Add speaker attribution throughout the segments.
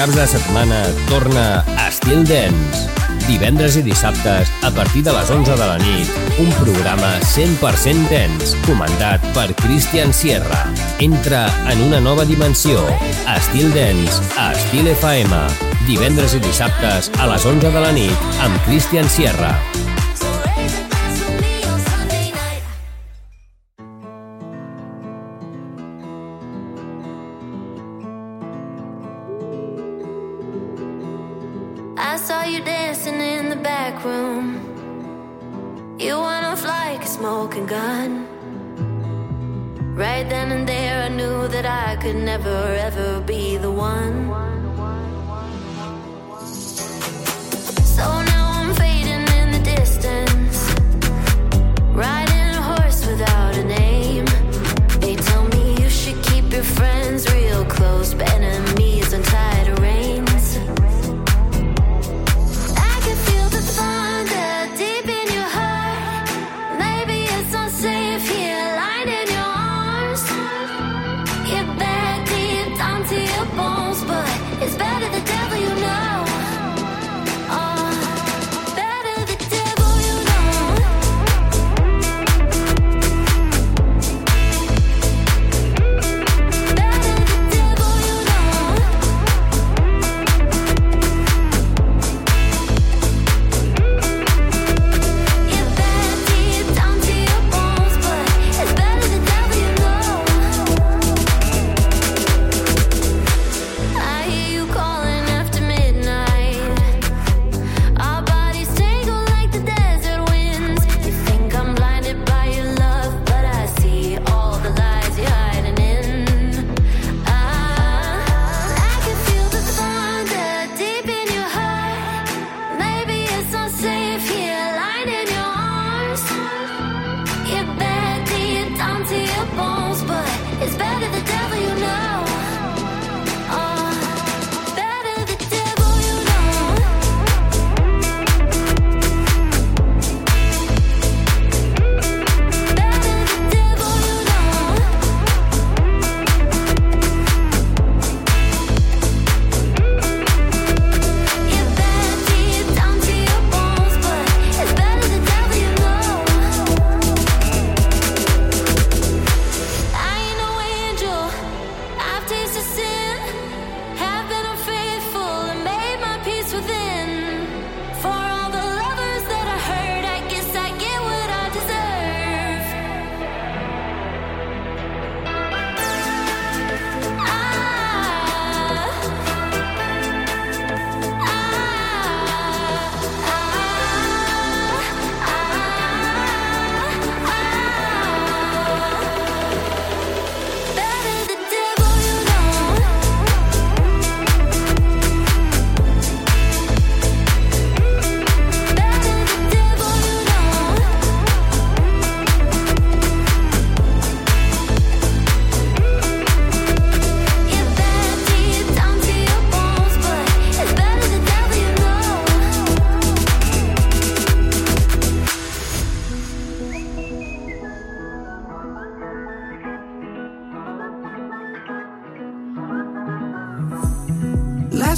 Speaker 1: caps de setmana torna Estil Dance. Divendres i dissabtes, a partir de les 11 de la nit, un programa 100% dens, comandat per Christian Sierra. Entra en una nova dimensió. Estil Dance, a Estil FM. Divendres i dissabtes, a les 11 de la nit, amb Christian Sierra.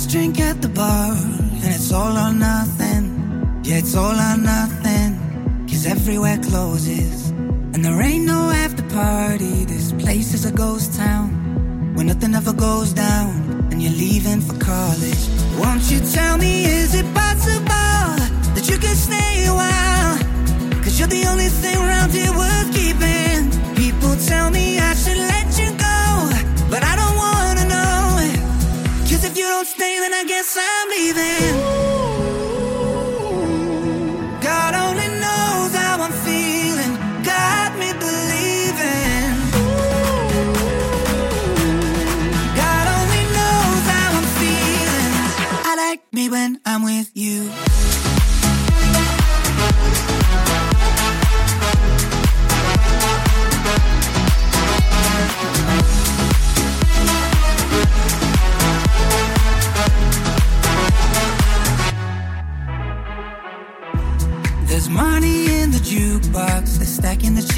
Speaker 2: last drink at the bar, and it's all or nothing. Yeah, it's all or nothing. Cause everywhere closes, and there ain't no after party. This place is a ghost town where nothing ever goes down, and you're leaving for college. Won't you tell me, is it possible that you can stay a while? Cause you're the only thing around here worth keeping. People tell me I should let you go, but I don't don't stay, then I guess I'm leaving. Ooh.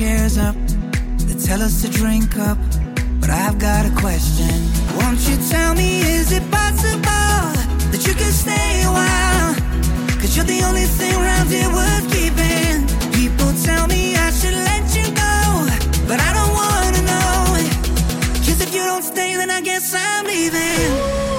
Speaker 2: cheers up, they tell us to drink up. But I've got a question. Won't you tell me, is it possible that you could stay a while? Cause you're the only thing around here worth keeping. People tell me I should let you go, but I don't wanna know. Cause if you don't stay, then I guess I'm leaving.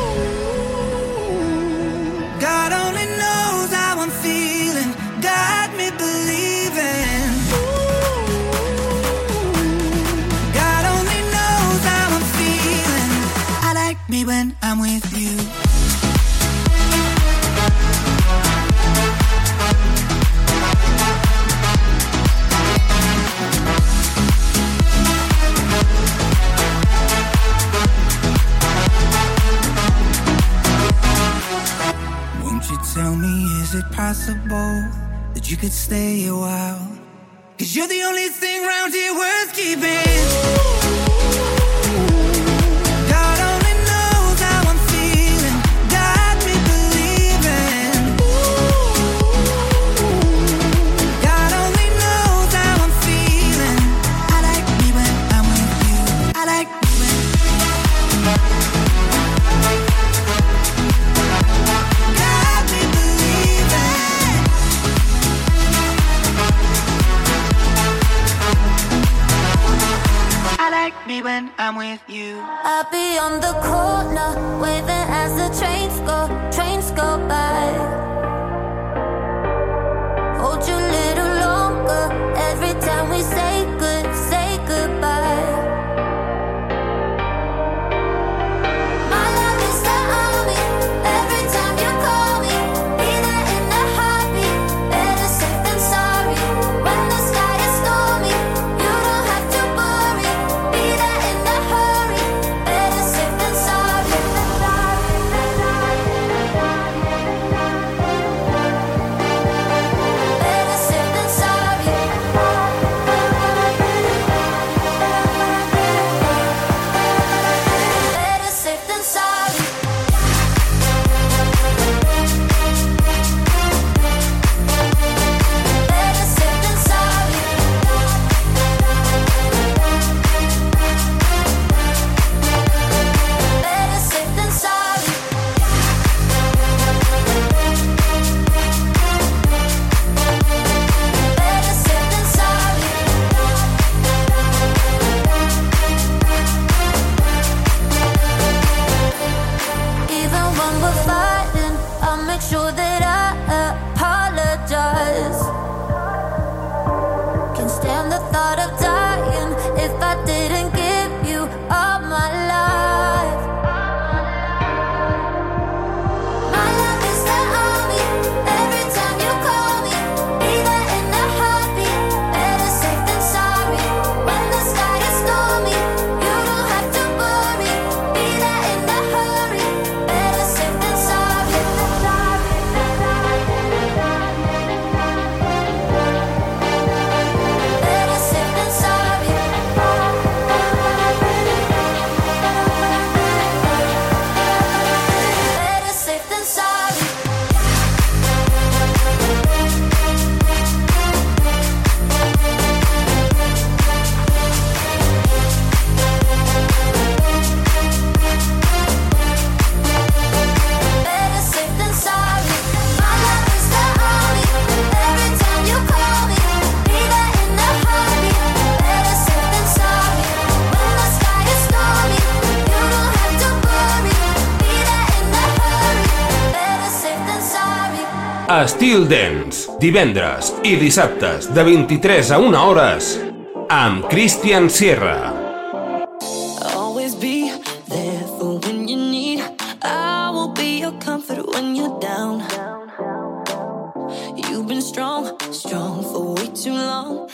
Speaker 2: could stay a while. Cause you're the only thing round here worth keeping. with you.
Speaker 3: I'll be on the corner waving as the trains.
Speaker 4: Steel Dance, divendres i dissabtes de 23 a 1 hores amb Christian Sierra.
Speaker 5: Always be there for when you need. I will be your comfort when you're down. You've been strong, strong for way too long.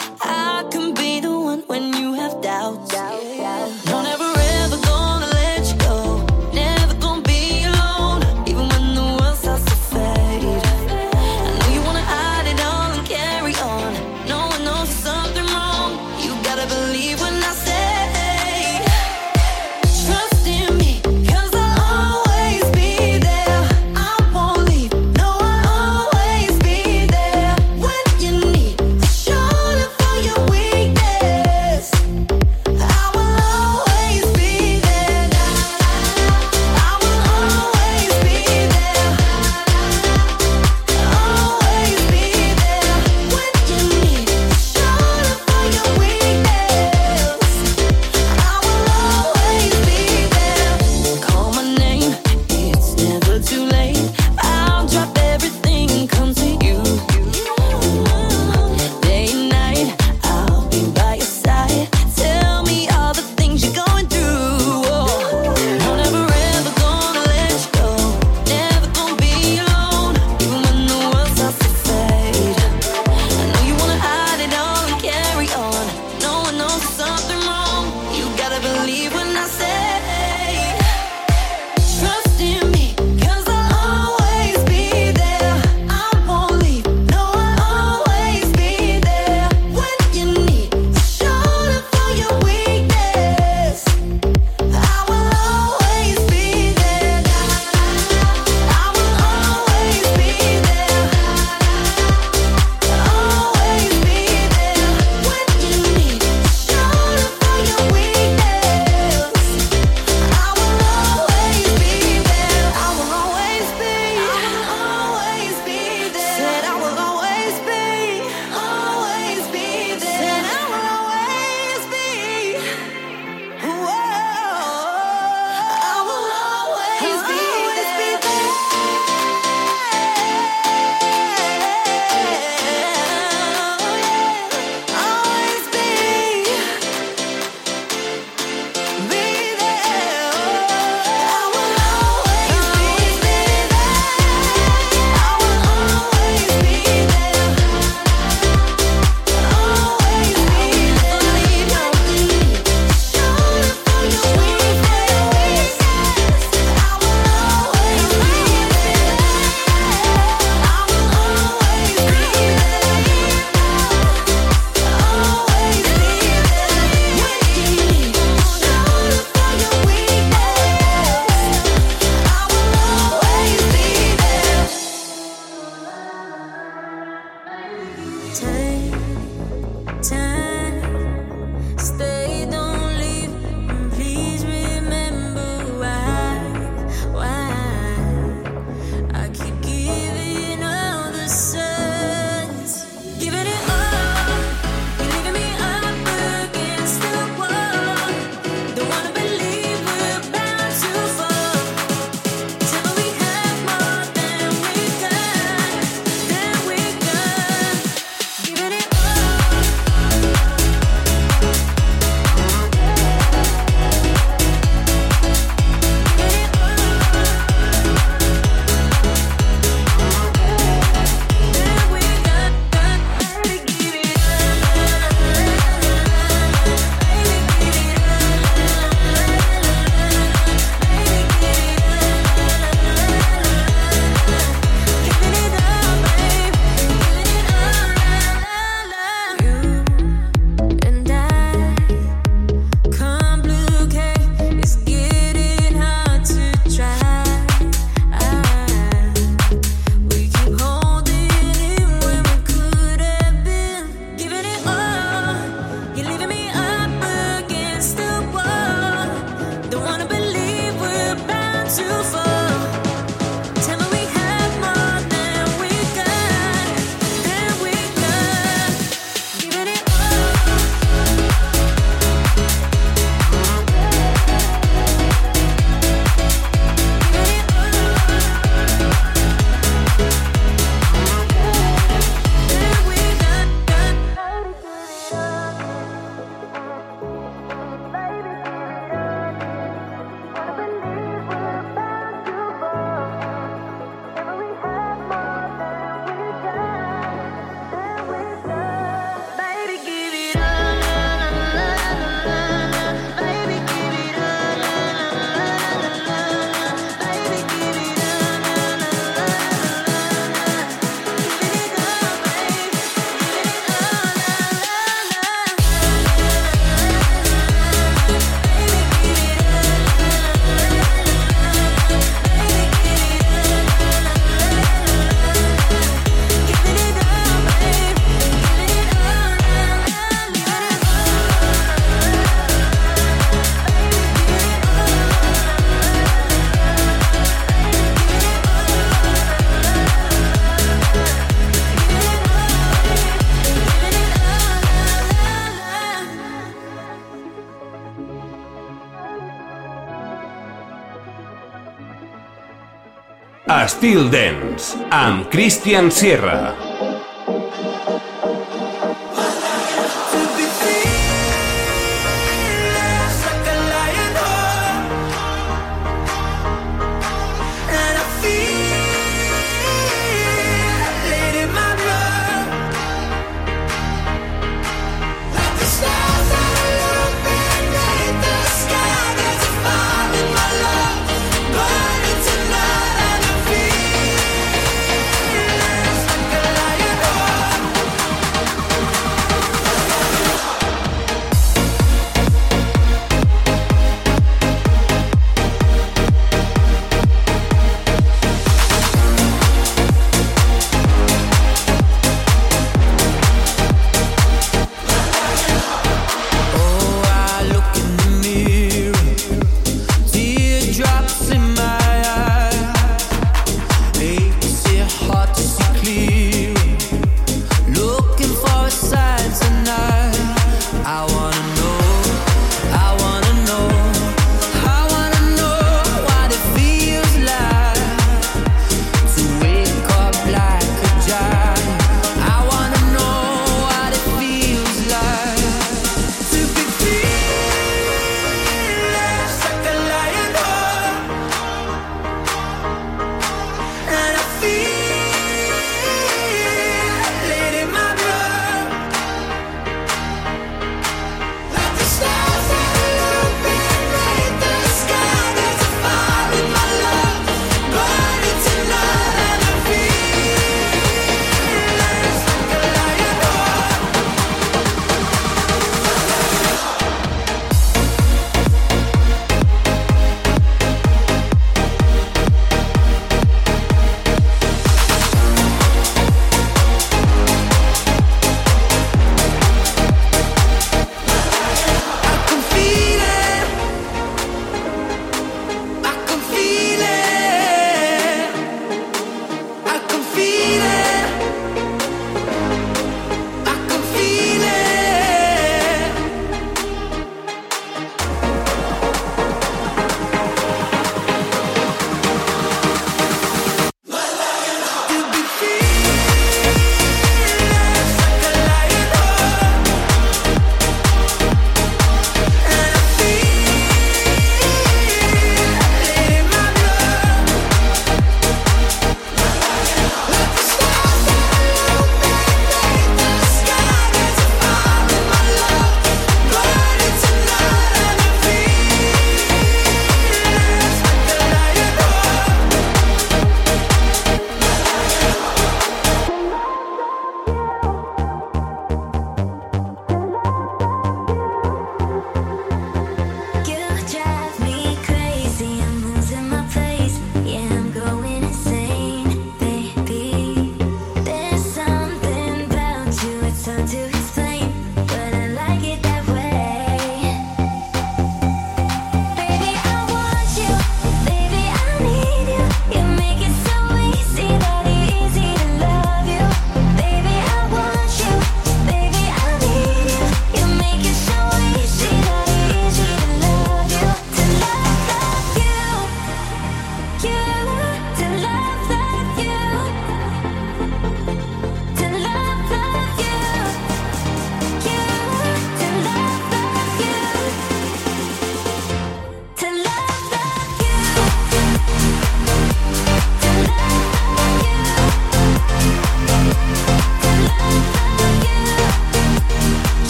Speaker 4: Estil Dance, amb Christian Sierra.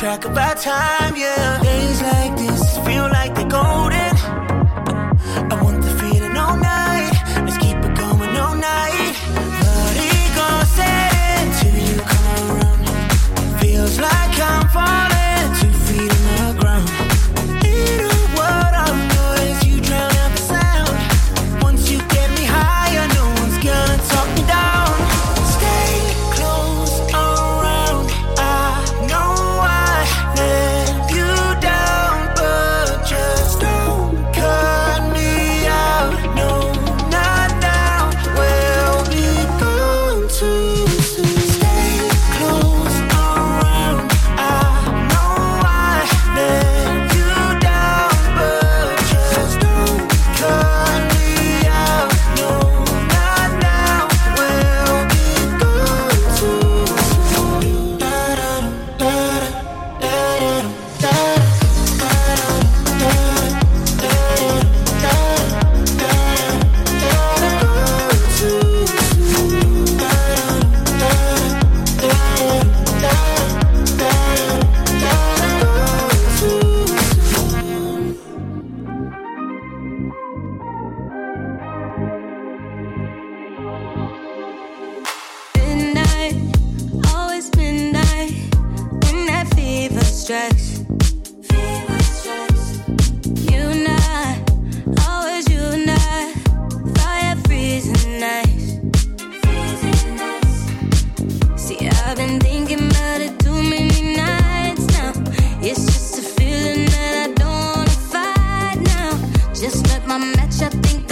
Speaker 6: track of our time, yeah. Days like this feel like they go
Speaker 5: It's not my match, I think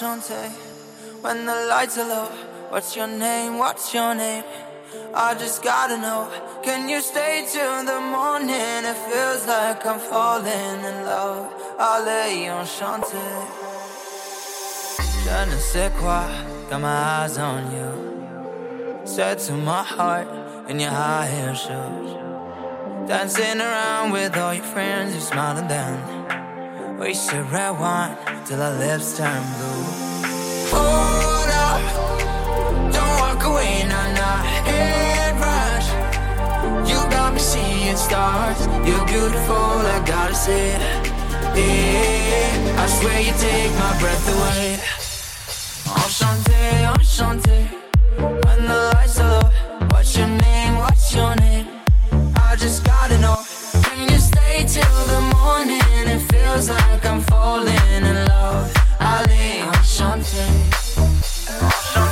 Speaker 2: Enchanté. When the lights are low, what's your name? What's your name? I just gotta know. Can you stay till the morning? It feels like I'm falling in love. Allez, enchanté. Je ne sais quoi, got my eyes on you. Said to my heart in your high heel shoes. Dancing around with all your friends, you're smiling down. We should red wine till our lips turn blue.
Speaker 3: Seeing stars. You're beautiful, I gotta say. Yeah, I swear you take my breath away. Enchanté, enchanté. When the lights are low, what's your name? What's your name? I just gotta know. Can you stay till the morning? It feels like I'm falling in love. Allez. Enchanté, enchanté.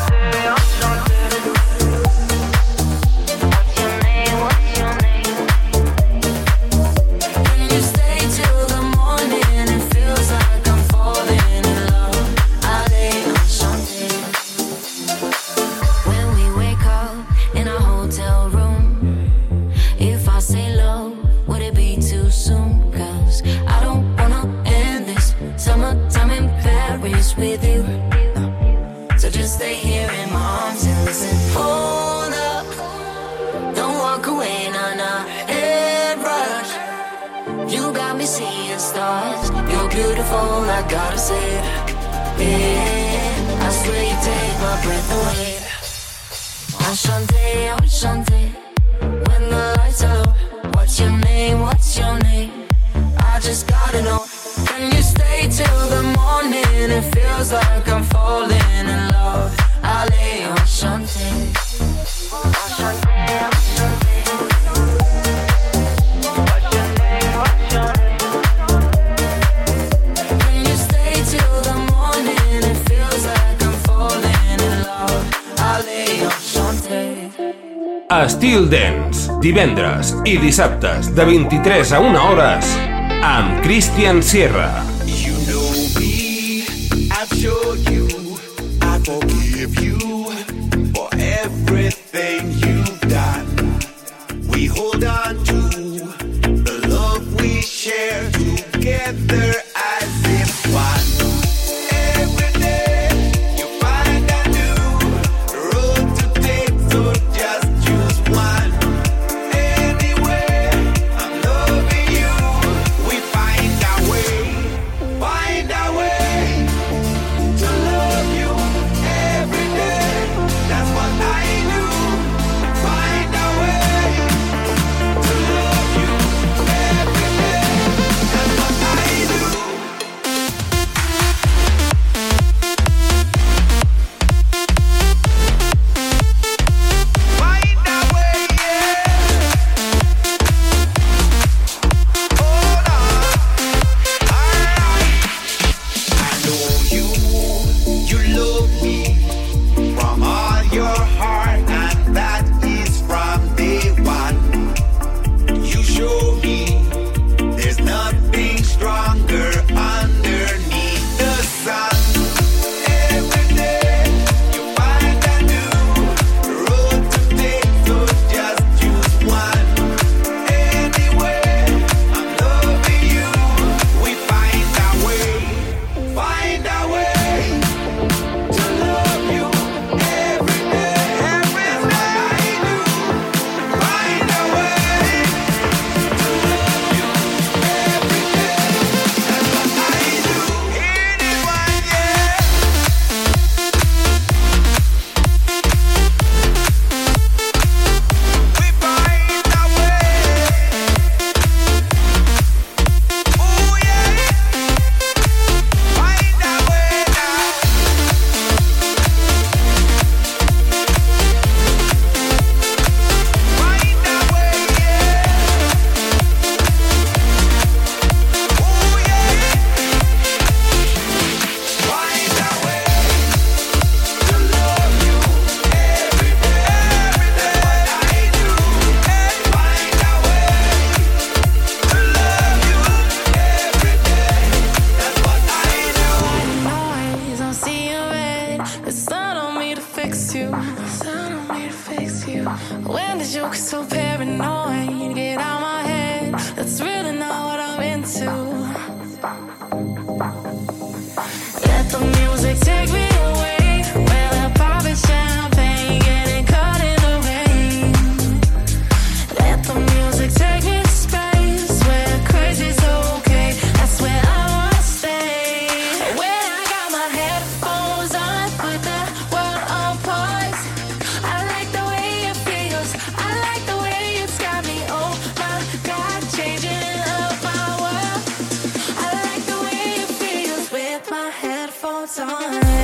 Speaker 3: Gotta say it. Yeah, I swear you take my breath away. Enchanté, enchanté. When the lights are low, what's your name? What's your name? I just gotta know. Can you stay till the morning? It feels like I'm falling in love.
Speaker 4: Estil Dance, divendres i dissabtes de 23 a 1 hores amb Christian Sierra.
Speaker 7: You know me, I've showed you, I forgive you
Speaker 8: on.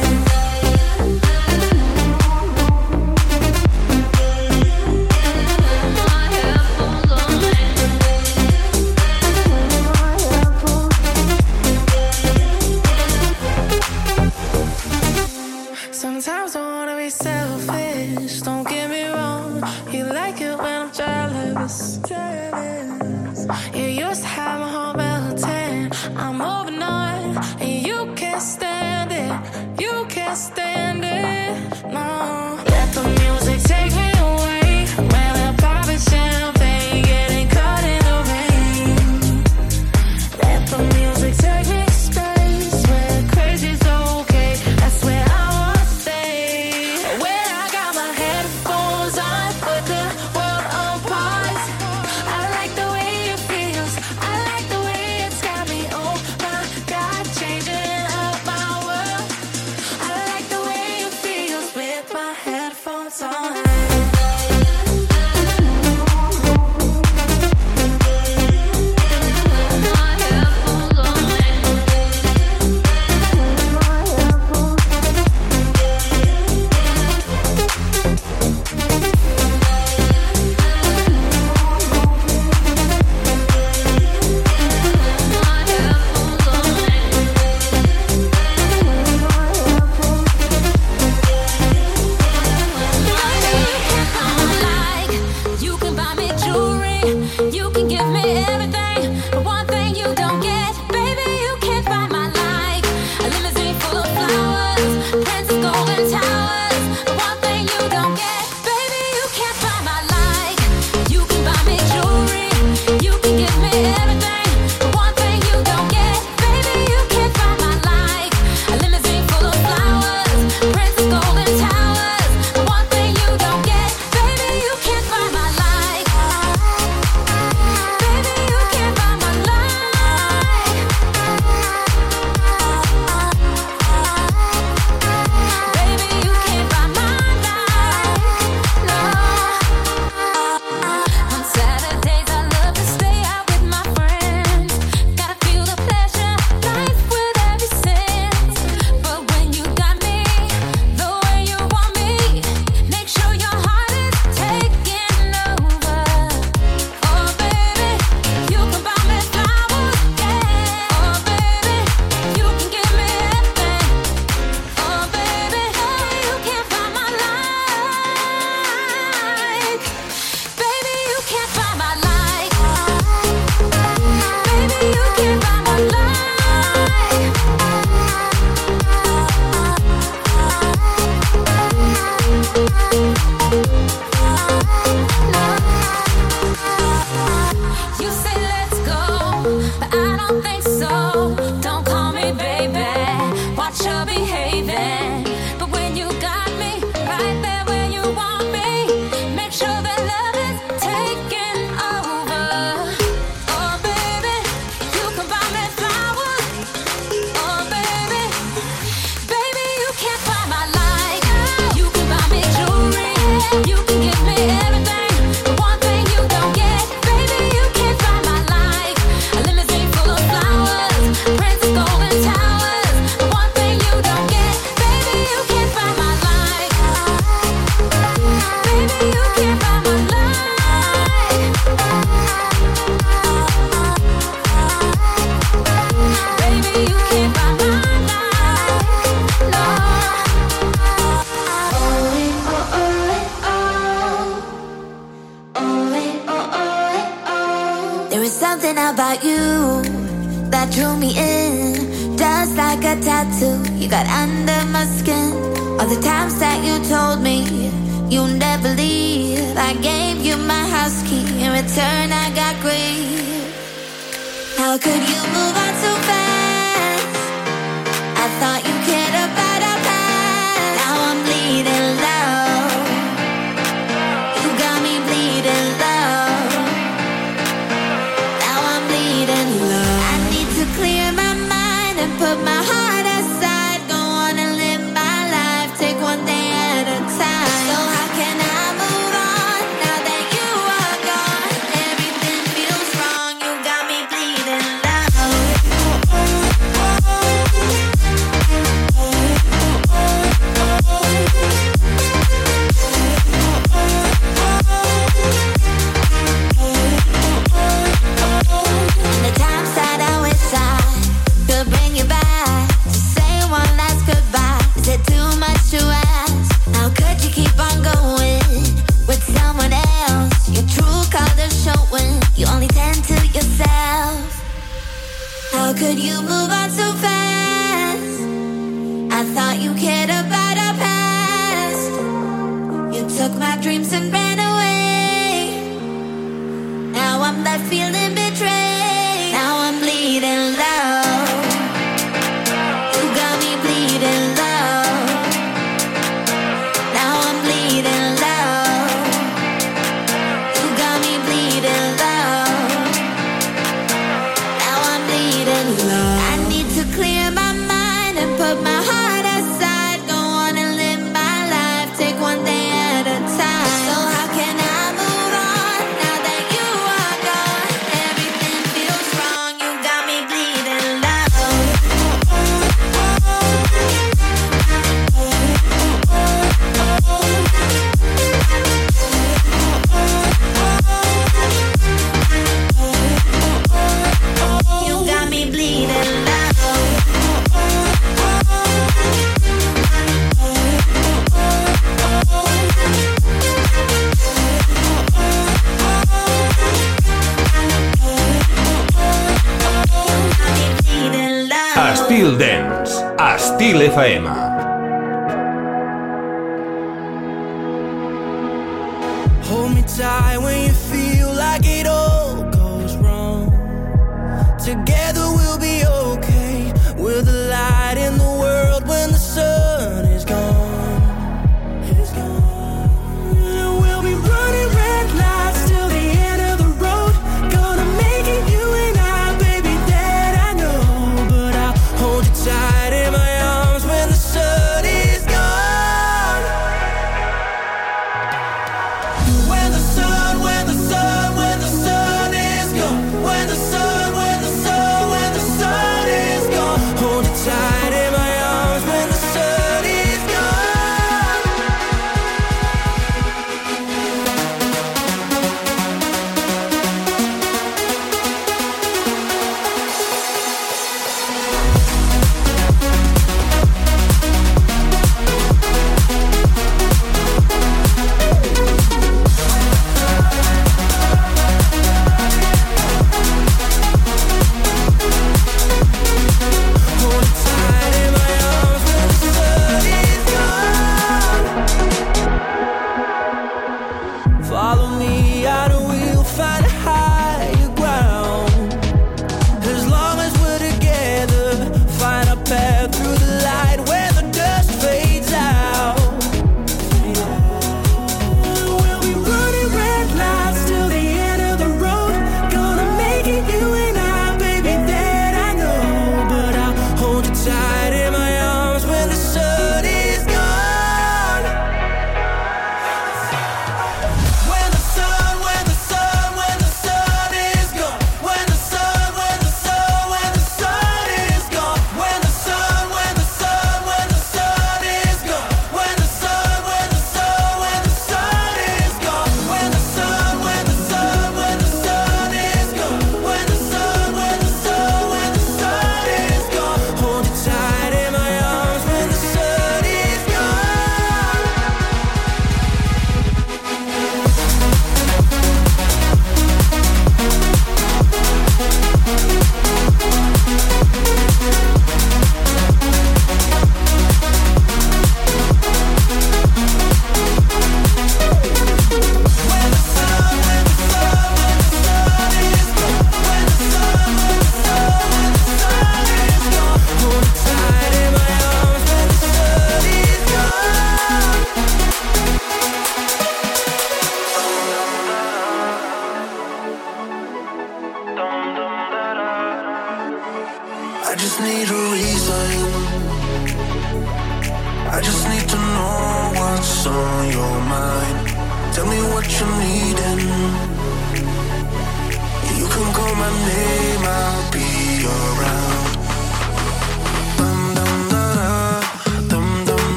Speaker 9: I'm left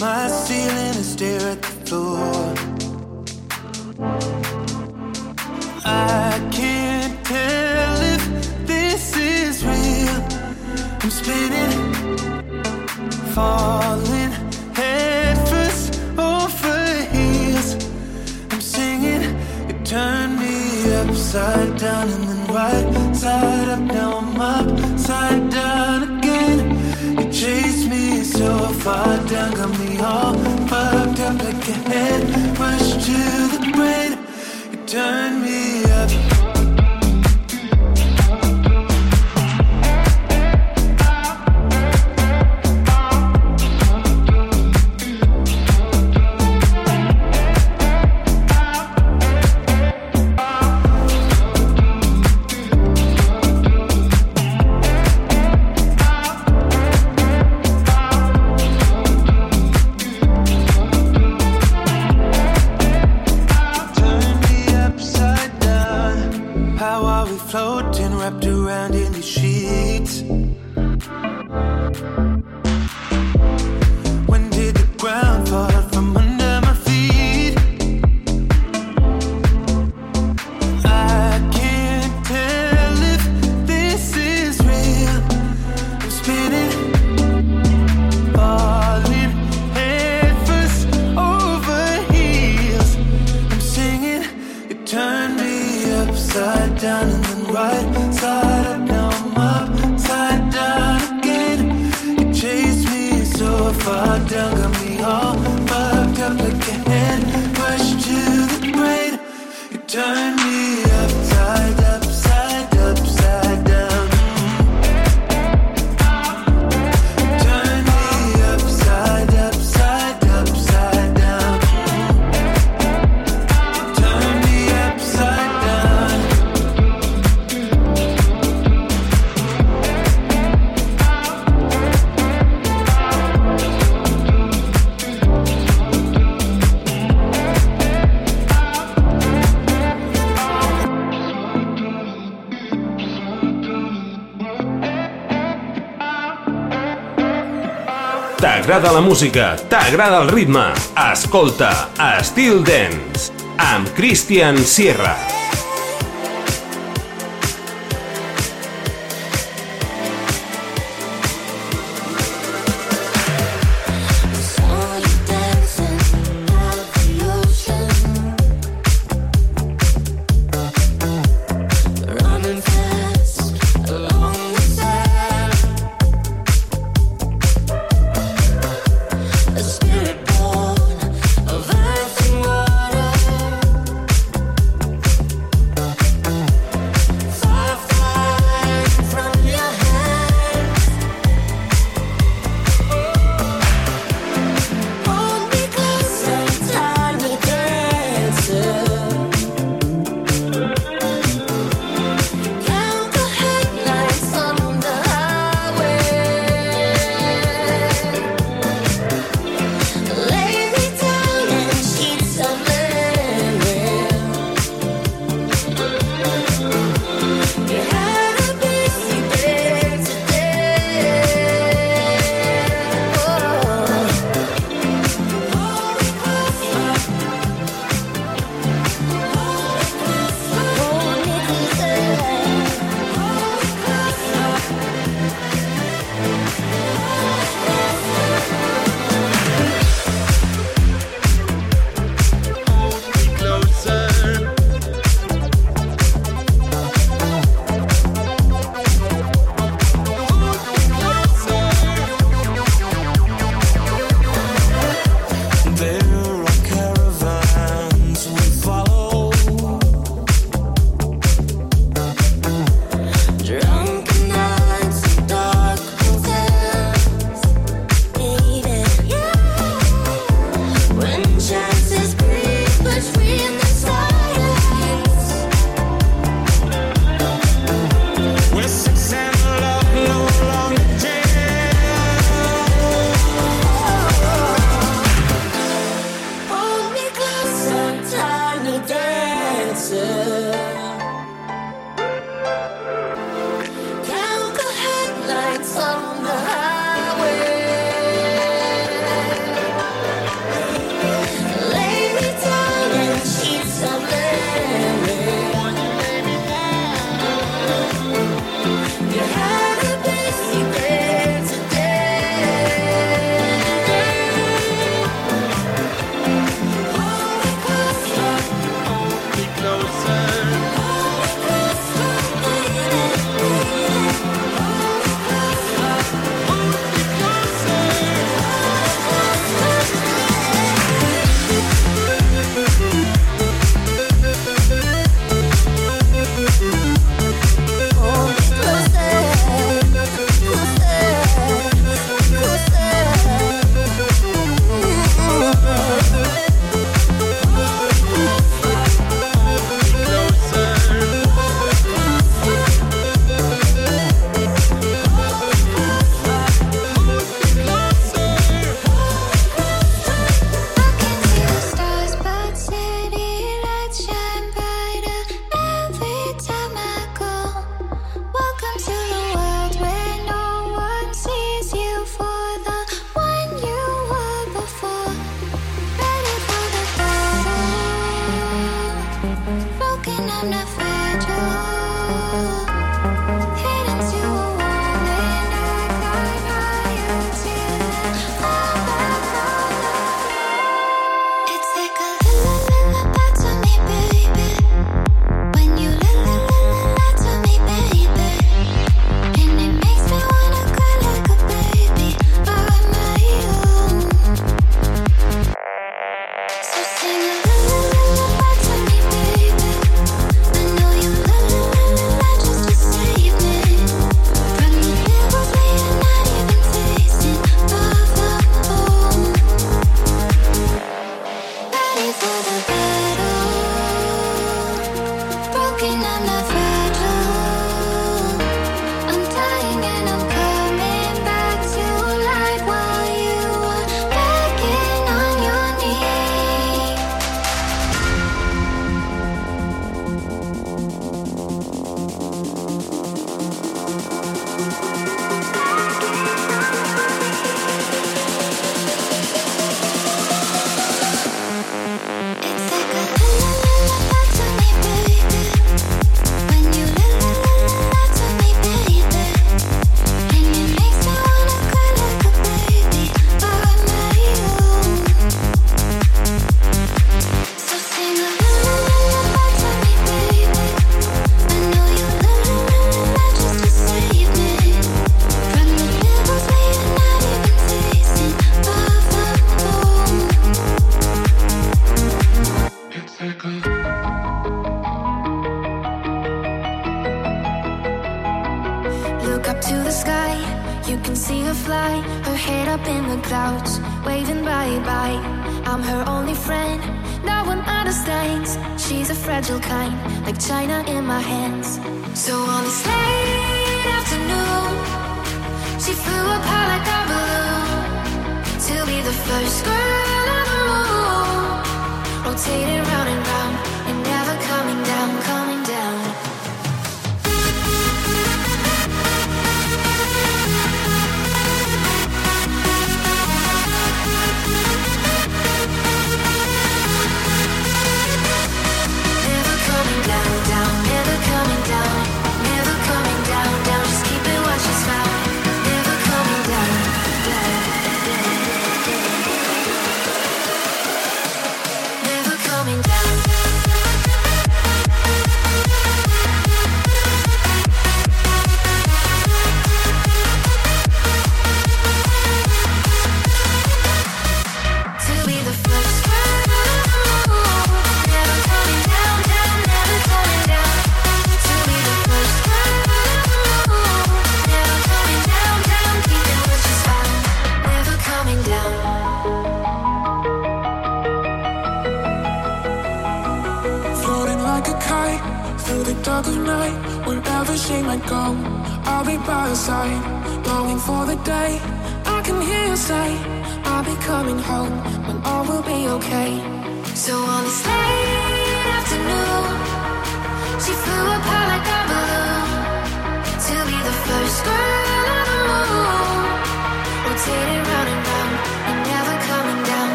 Speaker 6: my ceiling and stare at the floor. I can't tell if this is real. I'm spinning, falling head first over heels. I'm singing, it turned me upside down and then right side up. Now I'm upside down again. You chased me so far down, all fucked up like a head rushed to the brain. It turned me
Speaker 4: T'agrada la música, t'agrada el ritme, escolta Estil Dance amb Christian Sierra.